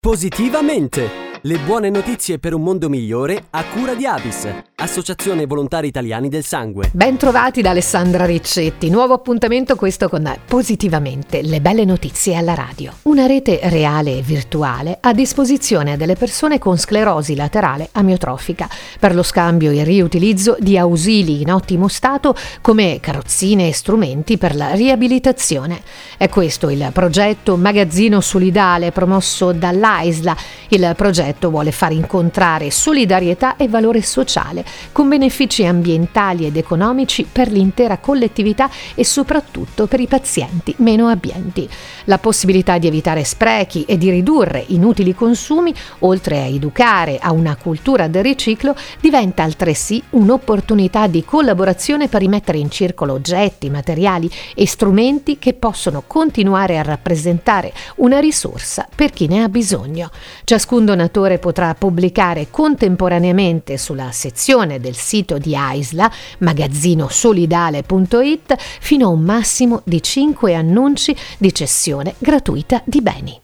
Positivamente! Le buone notizie per un mondo migliore a cura di Avis, Associazione Volontari Italiani del Sangue. Ben trovati da Alessandra Riccetti. Nuovo appuntamento questo con Positivamente, le belle notizie alla radio. Una rete reale e virtuale a disposizione delle persone con sclerosi laterale amiotrofica per lo scambio e riutilizzo di ausili in ottimo stato come carrozzine e strumenti per la riabilitazione. È questo il progetto Magazzino Solidale promosso dall'AISLA. Il progetto vuole far incontrare solidarietà e valore sociale, con benefici ambientali ed economici per l'intera collettività e soprattutto per i pazienti meno abbienti. La possibilità di evitare sprechi e di ridurre inutili consumi, oltre a educare a una cultura del riciclo, diventa altresì un'opportunità di collaborazione per rimettere in circolo oggetti, materiali e strumenti che possono continuare a rappresentare una risorsa per chi ne ha bisogno. Ciascun donatore potrà pubblicare contemporaneamente sulla sezione del sito di AISLA, magazzinosolidale.it, fino a un massimo di 5 annunci di cessione gratuita di beni.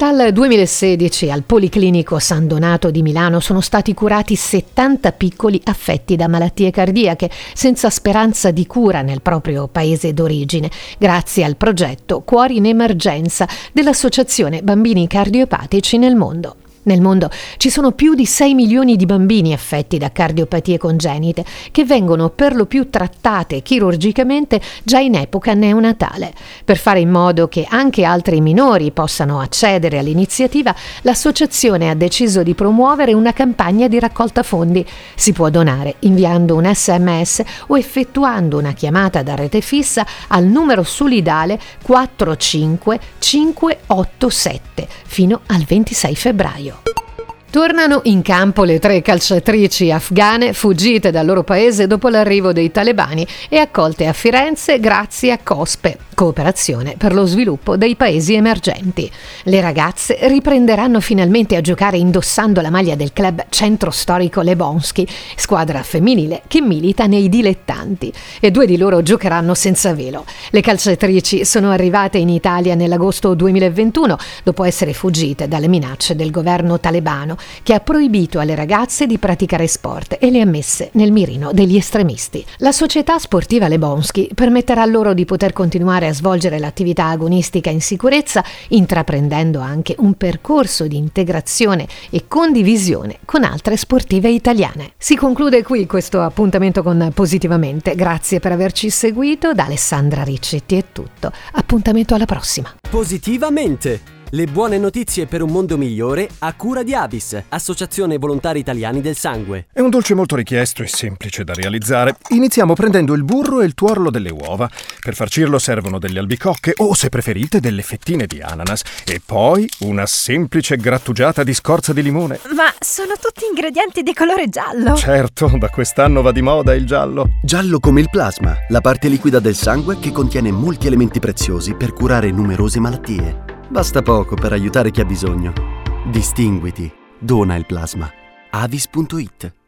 Dal 2016 al Policlinico San Donato di Milano sono stati curati 70 piccoli affetti da malattie cardiache senza speranza di cura nel proprio paese d'origine, grazie al progetto Cuori in Emergenza dell'Associazione Bambini Cardiopatici nel mondo. Nel mondo ci sono più di 6 milioni di bambini affetti da cardiopatie congenite che vengono per lo più trattate chirurgicamente già in epoca neonatale. Per fare in modo che anche altri minori possano accedere all'iniziativa, l'associazione ha deciso di promuovere una campagna di raccolta fondi. Si può donare inviando un sms o effettuando una chiamata da rete fissa al numero solidale 45587 fino al 26 febbraio. Tornano in campo le tre calciatrici afghane fuggite dal loro paese dopo l'arrivo dei talebani e accolte a Firenze grazie a COSPE, cooperazione per lo sviluppo dei paesi emergenti. Le ragazze riprenderanno finalmente a giocare indossando la maglia del club centro storico Lebonski, squadra femminile che milita nei dilettanti, e due di loro giocheranno senza velo. Le calciatrici sono arrivate in Italia nell'agosto 2021 dopo essere fuggite dalle minacce del governo talebano che ha proibito alle ragazze di praticare sport e le ha messe nel mirino degli estremisti. La società sportiva Lebonski permetterà loro di poter continuare a svolgere l'attività agonistica in sicurezza, intraprendendo anche un percorso di integrazione e condivisione con altre sportive italiane. Si conclude qui questo appuntamento con Positivamente. Grazie per averci seguito. Da Alessandra Riccetti è tutto. Appuntamento alla prossima. Positivamente! Le buone notizie per un mondo migliore a cura di Avis, Associazione Volontari Italiani del Sangue. È un dolce molto richiesto e semplice da realizzare. Iniziamo prendendo il burro e il tuorlo delle uova. Per farcirlo servono delle albicocche o, se preferite, delle fettine di ananas. E poi una semplice grattugiata di scorza di limone. Ma sono tutti ingredienti di colore giallo. Certo, da quest'anno va di moda il giallo. Giallo come il plasma, la parte liquida del sangue che contiene molti elementi preziosi per curare numerose malattie. Basta poco per aiutare chi ha bisogno. Distinguiti. Dona il plasma. avis.it